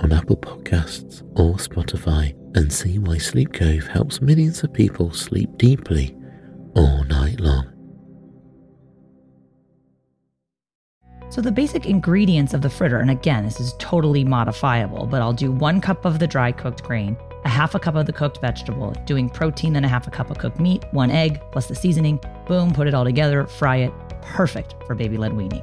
on Apple Podcasts or Spotify and see why Sleep Cove helps millions of people sleep deeply all night long. So, the basic ingredients of the fritter, and again, this is totally modifiable, but I'll do one cup of the dry cooked grain, a half a cup of the cooked vegetable, doing protein, then a half a cup of cooked meat, one egg, plus the seasoning. Boom, put it all together, fry it. Perfect for baby led weaning.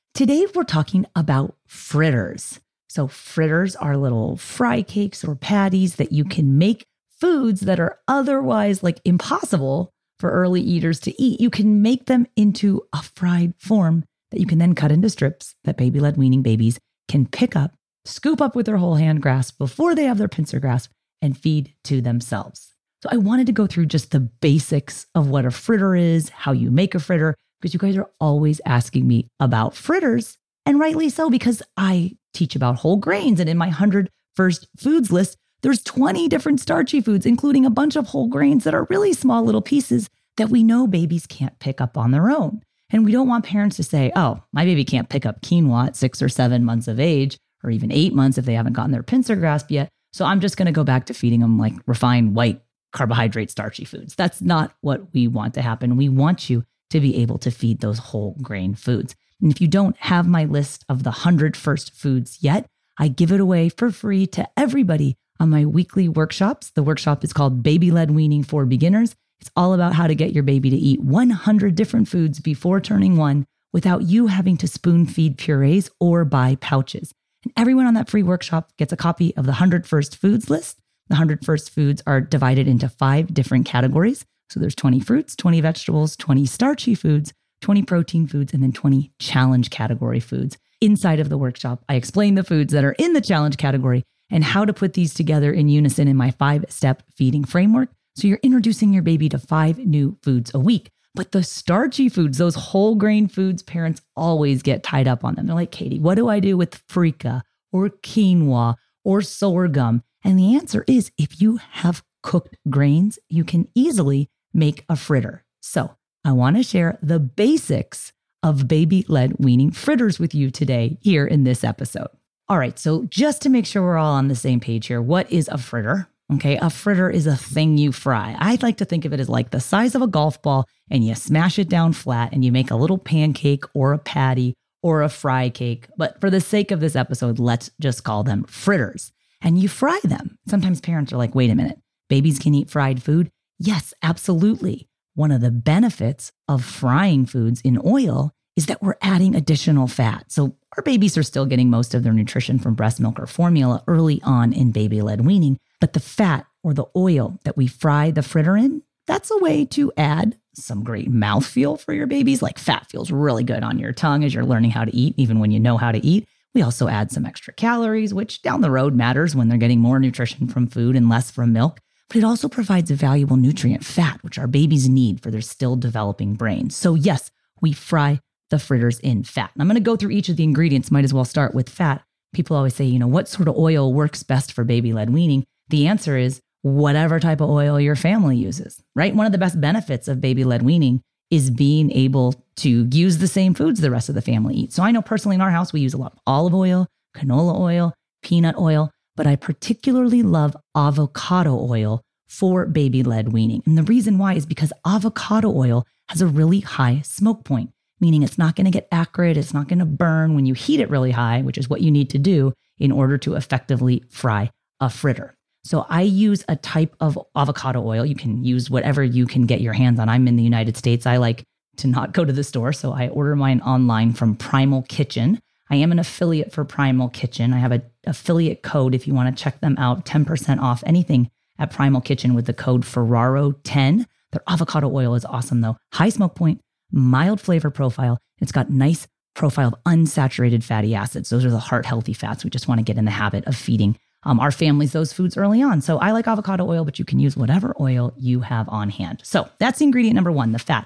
Today we're talking about fritters. So, fritters are little fry cakes or patties that you can make foods that are otherwise like impossible for early eaters to eat. You can make them into a fried form that you can then cut into strips that baby led weaning babies can pick up, scoop up with their whole hand grasp before they have their pincer grasp, and feed to themselves. So, I wanted to go through just the basics of what a fritter is, how you make a fritter, because you guys are always asking me about fritters, and rightly so, because I teach about whole grains. And in my 100 first foods list, there's 20 different starchy foods, including a bunch of whole grains that are really small little pieces that we know babies can't pick up on their own. And we don't want parents to say, oh, my baby can't pick up quinoa at six or seven months of age, or even eight months if they haven't gotten their pincer grasp yet. So I'm just going to go back to feeding them like refined white carbohydrate starchy foods. That's not what we want to happen. We want you to be able to feed those whole grain foods. And if you don't have my list of the 100 first foods yet, I give it away for free to everybody on my weekly workshops. The workshop is called Baby Led Weaning for Beginners. It's all about how to get your baby to eat 100 different foods before turning one without you having to spoon feed purees or buy pouches. And everyone on that free workshop gets a copy of the 100 First Foods list. The 100 First Foods are divided into five different categories. So there's 20 fruits, 20 vegetables, 20 starchy foods, 20 protein foods, and then 20 challenge category foods. Inside of the workshop, I explain the foods that are in the challenge category and how to put these together in unison in my five step feeding framework. So you're introducing your baby to five new foods a week. But the starchy foods, those whole grain foods, parents always get tied up on them. They're like, Katie, what do I do with freekeh or quinoa or sorghum? And the answer is if you have cooked grains, you can easily make a fritter. So I want to share the basics of baby led weaning fritters with you today here in this episode. All right, so just to make sure we're all on the same page here, what is a fritter? Okay, a fritter is a thing you fry. I'd like to think of it as like the size of a golf ball, and you smash it down flat and you make a little pancake or a patty or a fry cake. But for the sake of this episode, let's just call them fritters. And you fry them. Sometimes parents are like, wait a minute, babies can eat fried food? Yes, absolutely. One of the benefits of frying foods in oil is that we're adding additional fat. So our babies are still getting most of their nutrition from breast milk or formula early on in baby led weaning. But the fat or the oil that we fry the fritter in, that's a way to add some great mouthfeel for your babies. Like fat feels really good on your tongue as you're learning how to eat, even when you know how to eat. We also add some extra calories, which down the road matters when they're getting more nutrition from food and less from milk but it also provides a valuable nutrient, fat, which our babies need for their still developing brains. So, yes, we fry the fritters in fat. And I'm going to go through each of the ingredients, might as well start with fat. People always say, you know, what sort of oil works best for baby led weaning? The answer is whatever type of oil your family uses, right? One of the best benefits of baby led weaning is being able to use the same foods the rest of the family eats. So I know personally in our house, we use a lot of olive oil, canola oil, peanut oil, but I particularly love avocado oil for baby led weaning. And the reason why is because avocado oil has a really high smoke point, meaning it's not going to get acrid, it's not going to burn when you heat it really high, which is what you need to do in order to effectively fry a fritter. So I use a type of avocado oil. You can use whatever you can get your hands on. I'm in the United States. I like to not go to the store, so I order mine online from Primal Kitchen. I am an affiliate for Primal Kitchen. I have an affiliate code if you want to check them out, 10% off anything at Primal Kitchen with the code Ferraro10. Their avocado oil is awesome though. High smoke point, mild flavor profile. It's got nice profile of unsaturated fatty acids. Those are the heart healthy fats we just want to get in the habit of feeding um, our families those foods early on. So I like avocado oil, but you can use whatever oil you have on hand. So that's ingredient number one, the fat.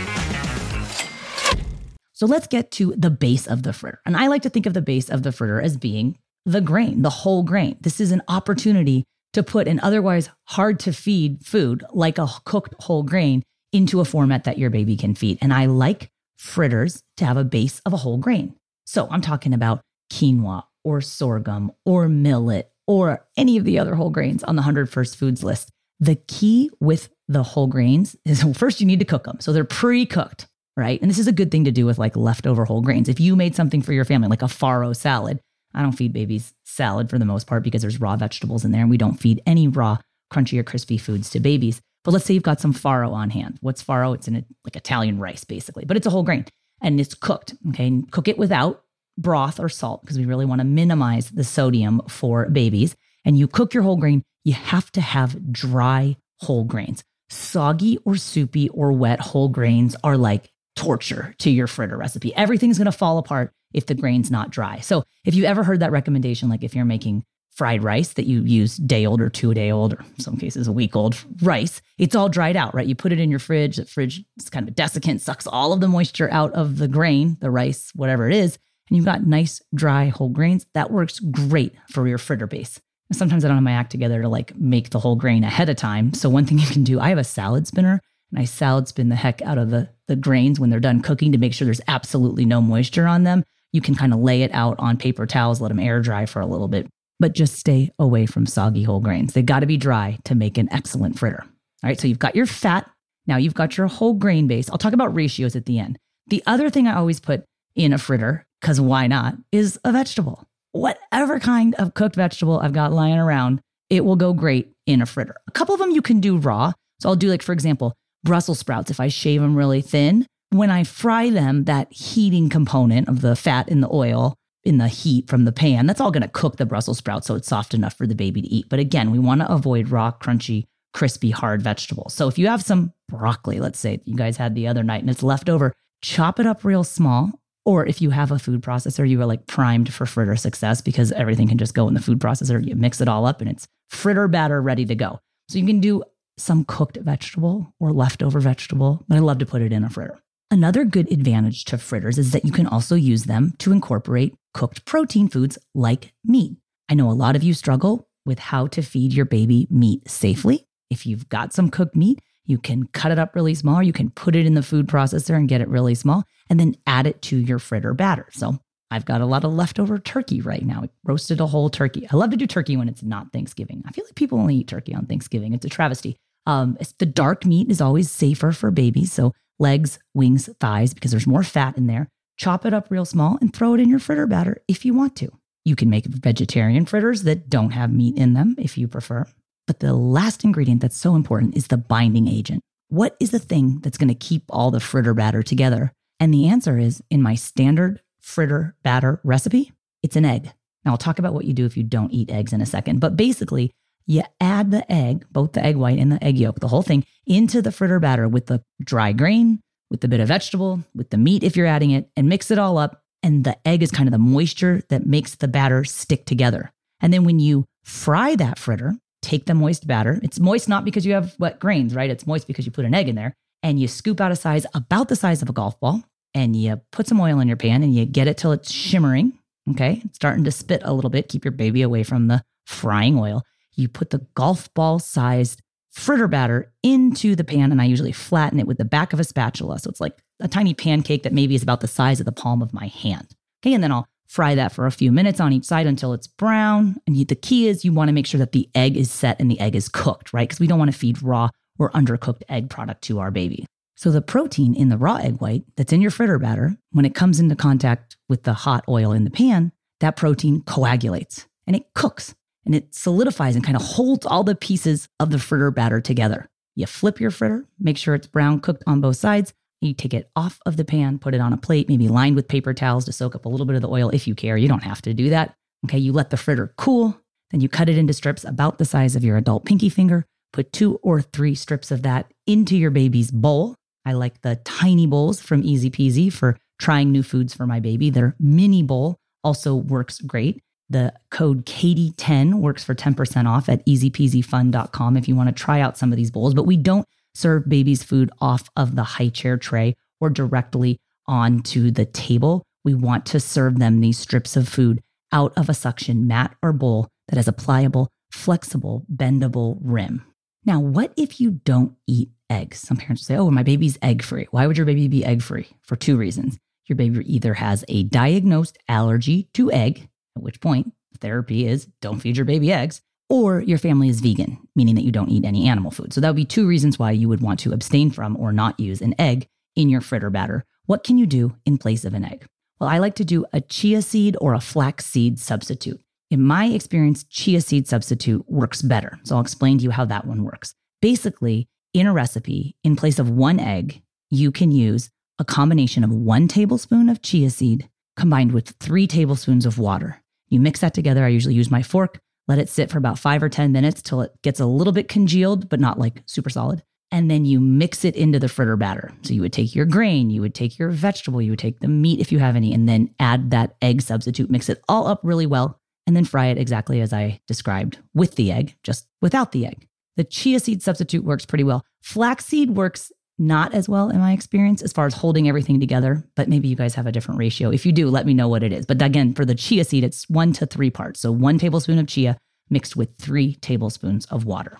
So let's get to the base of the fritter. And I like to think of the base of the fritter as being the grain, the whole grain. This is an opportunity to put an otherwise hard to feed food like a cooked whole grain into a format that your baby can feed. And I like fritters to have a base of a whole grain. So I'm talking about quinoa or sorghum or millet or any of the other whole grains on the 100 first foods list. The key with the whole grains is first you need to cook them. So they're pre cooked, right? And this is a good thing to do with like leftover whole grains. If you made something for your family, like a farro salad, I don't feed babies salad for the most part because there's raw vegetables in there and we don't feed any raw, crunchy, or crispy foods to babies. But let's say you've got some farro on hand. What's farro? It's in a, like Italian rice, basically, but it's a whole grain and it's cooked. Okay. And cook it without broth or salt because we really want to minimize the sodium for babies. And you cook your whole grain, you have to have dry whole grains. Soggy or soupy or wet whole grains are like torture to your fritter recipe. Everything's going to fall apart if the grain's not dry. So if you ever heard that recommendation, like if you're making fried rice that you use day old or two day old, or some cases a week old rice, it's all dried out, right? You put it in your fridge. The fridge is kind of a desiccant, sucks all of the moisture out of the grain, the rice, whatever it is, and you've got nice dry whole grains, that works great for your fritter base. Sometimes I don't have my act together to like make the whole grain ahead of time. So one thing you can do, I have a salad spinner and I salad spin the heck out of the, the grains when they're done cooking to make sure there's absolutely no moisture on them. You can kind of lay it out on paper towels, let them air dry for a little bit, but just stay away from soggy whole grains. They got to be dry to make an excellent fritter. All right, so you've got your fat. Now you've got your whole grain base. I'll talk about ratios at the end. The other thing I always put in a fritter because why not, is a vegetable. Whatever kind of cooked vegetable I've got lying around, it will go great in a fritter. A couple of them you can do raw. So I'll do, like, for example, Brussels sprouts. If I shave them really thin, when I fry them, that heating component of the fat in the oil in the heat from the pan, that's all going to cook the Brussels sprouts so it's soft enough for the baby to eat. But again, we want to avoid raw, crunchy, crispy, hard vegetables. So if you have some broccoli, let's say you guys had the other night and it's left over, chop it up real small or if you have a food processor, you are like primed for fritter success because everything can just go in the food processor. You mix it all up and it's fritter batter ready to go. So you can do some cooked vegetable or leftover vegetable, but I love to put it in a fritter. Another good advantage to fritters is that you can also use them to incorporate cooked protein foods like meat. I know a lot of you struggle with how to feed your baby meat safely. If you've got some cooked meat, you can cut it up really small. You can put it in the food processor and get it really small and then add it to your fritter batter. So I've got a lot of leftover turkey right now. I roasted a whole turkey. I love to do turkey when it's not Thanksgiving. I feel like people only eat turkey on Thanksgiving. It's a travesty. Um, the dark meat is always safer for babies. So legs, wings, thighs, because there's more fat in there. Chop it up real small and throw it in your fritter batter if you want to. You can make vegetarian fritters that don't have meat in them if you prefer. But the last ingredient that's so important is the binding agent. What is the thing that's going to keep all the fritter batter together? And the answer is in my standard fritter batter recipe, it's an egg. Now, I'll talk about what you do if you don't eat eggs in a second. But basically, you add the egg, both the egg white and the egg yolk, the whole thing, into the fritter batter with the dry grain, with the bit of vegetable, with the meat if you're adding it, and mix it all up. And the egg is kind of the moisture that makes the batter stick together. And then when you fry that fritter, take the moist batter. It's moist not because you have wet grains, right? It's moist because you put an egg in there and you scoop out a size about the size of a golf ball and you put some oil in your pan and you get it till it's shimmering. Okay. It's starting to spit a little bit. Keep your baby away from the frying oil. You put the golf ball sized fritter batter into the pan and I usually flatten it with the back of a spatula. So it's like a tiny pancake that maybe is about the size of the palm of my hand. Okay. And then I'll fry that for a few minutes on each side until it's brown. And the key is you want to make sure that the egg is set and the egg is cooked, right? Because we don't want to feed raw or undercooked egg product to our baby. So the protein in the raw egg white that's in your fritter batter, when it comes into contact with the hot oil in the pan, that protein coagulates and it cooks and it solidifies and kind of holds all the pieces of the fritter batter together. You flip your fritter, make sure it's brown cooked on both sides. You take it off of the pan, put it on a plate, maybe lined with paper towels to soak up a little bit of the oil if you care. You don't have to do that. Okay, you let the fritter cool, then you cut it into strips about the size of your adult pinky finger. Put two or three strips of that into your baby's bowl. I like the tiny bowls from ezpz for trying new foods for my baby. Their mini bowl also works great. The code Katie10 works for 10% off at ezpzfun.com if you want to try out some of these bowls. But we don't serve babies food off of the high chair tray or directly onto the table. We want to serve them these strips of food out of a suction mat or bowl that has a pliable, flexible, bendable rim. Now, what if you don't eat eggs? Some parents say, oh, my baby's egg free. Why would your baby be egg free? For two reasons. Your baby either has a diagnosed allergy to egg, at which point therapy is don't feed your baby eggs, or your family is vegan, meaning that you don't eat any animal food. So that would be two reasons why you would want to abstain from or not use an egg in your fritter batter. What can you do in place of an egg? Well, I like to do a chia seed or a flax seed substitute. In my experience, chia seed substitute works better. So I'll explain to you how that one works. Basically, in a recipe, in place of one egg, you can use a combination of one tablespoon of chia seed combined with three tablespoons of water. You mix that together. I usually use my fork, let it sit for about five or 10 minutes till it gets a little bit congealed, but not like super solid. And then you mix it into the fritter batter. So you would take your grain, you would take your vegetable, you would take the meat if you have any, and then add that egg substitute, mix it all up really well, and then fry it exactly as I described with the egg, just without the egg. The chia seed substitute works pretty well. Flaxseed works not as well in my experience as far as holding everything together, but maybe you guys have a different ratio. If you do, let me know what it is. But again, for the chia seed, it's one to three parts. So one tablespoon of chia mixed with three tablespoons of water.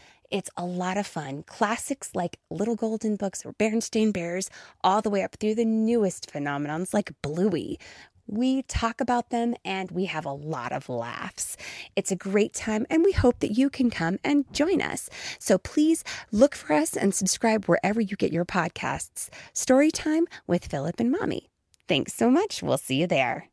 It's a lot of fun. Classics like Little Golden Books or Bernstein Bears, all the way up through the newest phenomenons like Bluey. We talk about them and we have a lot of laughs. It's a great time and we hope that you can come and join us. So please look for us and subscribe wherever you get your podcasts. Storytime with Philip and Mommy. Thanks so much. We'll see you there.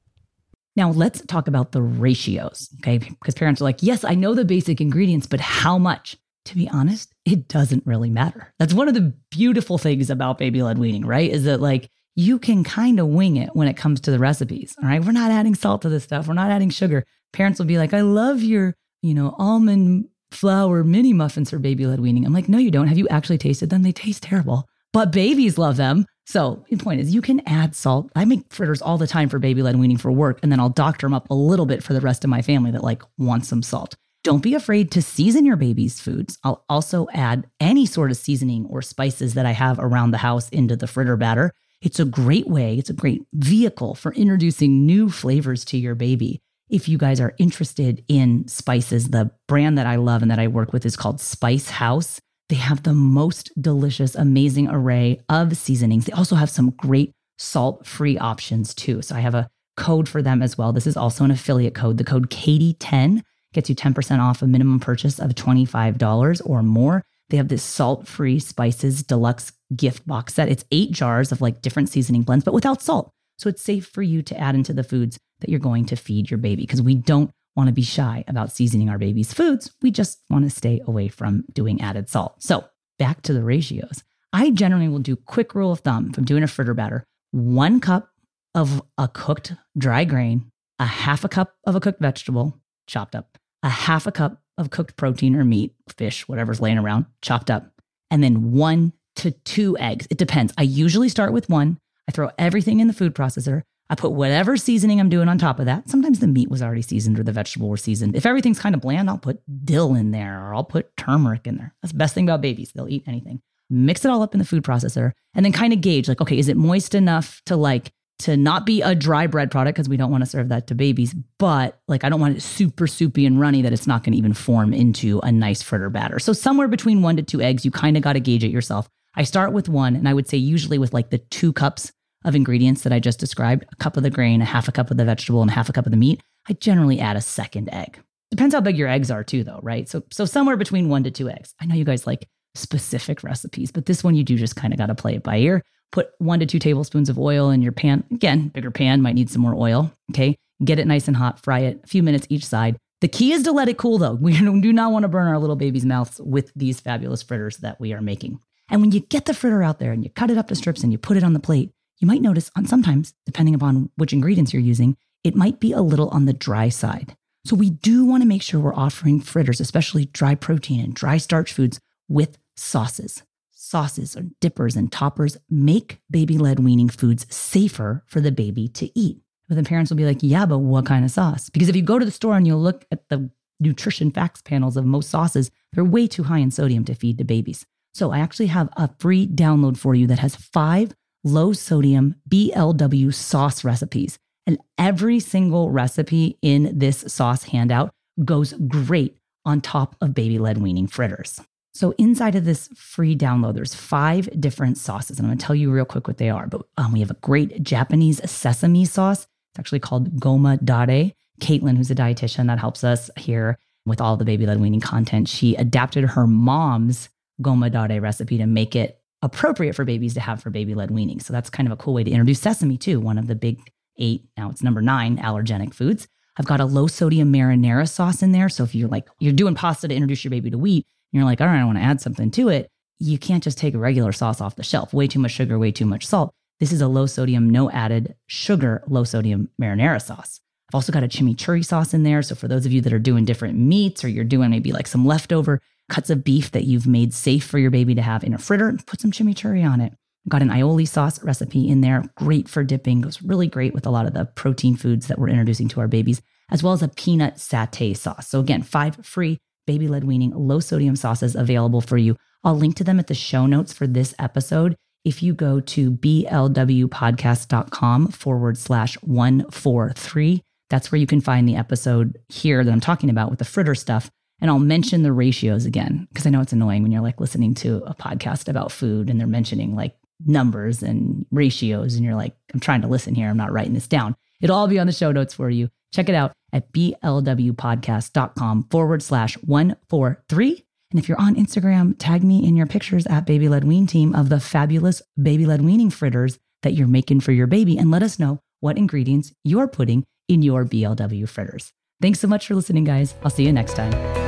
Now, let's talk about the ratios, okay? Because parents are like, yes, I know the basic ingredients, but how much? To be honest, it doesn't really matter. That's one of the beautiful things about baby led weaning, right? Is that like you can kind of wing it when it comes to the recipes. All right. We're not adding salt to this stuff. We're not adding sugar. Parents will be like, I love your, you know, almond flour mini muffins for baby led weaning. I'm like, no, you don't. Have you actually tasted them? They taste terrible, but babies love them. So the point is, you can add salt. I make fritters all the time for baby led weaning for work, and then I'll doctor them up a little bit for the rest of my family that like wants some salt. Don't be afraid to season your baby's foods. I'll also add any sort of seasoning or spices that I have around the house into the fritter batter. It's a great way, it's a great vehicle for introducing new flavors to your baby. If you guys are interested in spices, the brand that I love and that I work with is called Spice House. They have the most delicious, amazing array of seasonings. They also have some great salt free options too. So I have a code for them as well. This is also an affiliate code, the code Katie10 gets you 10% off a minimum purchase of $25 or more. They have this salt free spices deluxe gift box set. It's eight jars of like different seasoning blends, but without salt. So it's safe for you to add into the foods that you're going to feed your baby because we don't want to be shy about seasoning our baby's foods. We just want to stay away from doing added salt. So back to the ratios. I generally will do quick rule of thumb if I'm doing a fritter batter, one cup of a cooked dry grain, a half a cup of a cooked vegetable chopped up, a half a cup of cooked protein or meat, fish, whatever's laying around, chopped up, and then one to two eggs. It depends. I usually start with one. I throw everything in the food processor. I put whatever seasoning I'm doing on top of that. Sometimes the meat was already seasoned or the vegetable was seasoned. If everything's kind of bland, I'll put dill in there or I'll put turmeric in there. That's the best thing about babies. They'll eat anything. Mix it all up in the food processor and then kind of gauge like, okay, is it moist enough to like to not be a dry bread product because we don't want to serve that to babies, but like I don't want it super soupy and runny that it's not going to even form into a nice fritter batter. So somewhere between one to two eggs, you kind of got to gauge it yourself. I start with one, and I would say usually with like the two cups of ingredients that I just described a cup of the grain, a half a cup of the vegetable, and half a cup of the meat. I generally add a second egg. Depends how big your eggs are too, though, right? So, so somewhere between one to two eggs. I know you guys like specific recipes, but this one you do just kind of got to play it by ear. Put one to two tablespoons of oil in your pan. Again, bigger pan might need some more oil. Okay. Get it nice and hot, fry it a few minutes each side. The key is to let it cool though. We do not want to burn our little baby's mouths with these fabulous fritters that we are making. And when you get the fritter out there and you cut it up to strips and you put it on the plate, you might notice on sometimes, depending upon which ingredients you're using, it might be a little on the dry side. So we do want to make sure we're offering fritters, especially dry protein and dry starch foods with sauces sauces or dippers and toppers make baby led weaning foods safer for the baby to eat. But the parents will be like, yeah, but what kind of sauce? Because if you go to the store and you look at the nutrition facts panels of most sauces, they're way too high in sodium to feed to babies. So I actually have a free download for you that has five low sodium BLW sauce recipes. And every single recipe in this sauce handout goes great on top of baby led weaning fritters. So inside of this free download, there's five different sauces, and I'm to tell you real quick what they are. But um, we have a great Japanese sesame sauce. It's actually called Goma Dare. Caitlin, who's a dietitian that helps us here with all the baby led weaning content, she adapted her mom's Goma Dare recipe to make it appropriate for babies to have for baby led weaning. So that's kind of a cool way to introduce sesame too, one of the big eight, now it's number nine allergenic foods. I've got a low sodium marinara sauce in there. So if you're like, you're doing pasta to introduce your baby to wheat, you're like, all right, I want to add something to it. You can't just take a regular sauce off the shelf. Way too much sugar, way too much salt. This is a low sodium, no added sugar, low sodium marinara sauce. I've also got a chimichurri sauce in there. So for those of you that are doing different meats or you're doing maybe like some leftover cuts of beef that you've made safe for your baby to have in a fritter, put some chimichurri on it. I've got an aioli sauce recipe in there, great for dipping, goes really great with a lot of the protein foods that we're introducing to our babies, as well as a peanut satay sauce. So again, five free baby led weaning low sodium sauces available for you. I'll link to them at the show notes for this episode. If you go to blwpodcast.com forward slash 143, that's where you can find the episode here that I'm talking about with the fritter stuff. And I'll mention the ratios again, because I know it's annoying when you're like listening to a podcast about food and they're mentioning like numbers and ratios. And you're like, I'm trying to listen here. I'm not writing this down. It'll all be on the show notes for you. Check it out at blwpodcast.com forward slash 143. And if you're on Instagram, tag me in your pictures at Baby Led Wean Team of the fabulous baby led weaning fritters that you're making for your baby and let us know what ingredients you're putting in your BLW fritters. Thanks so much for listening, guys. I'll see you next time.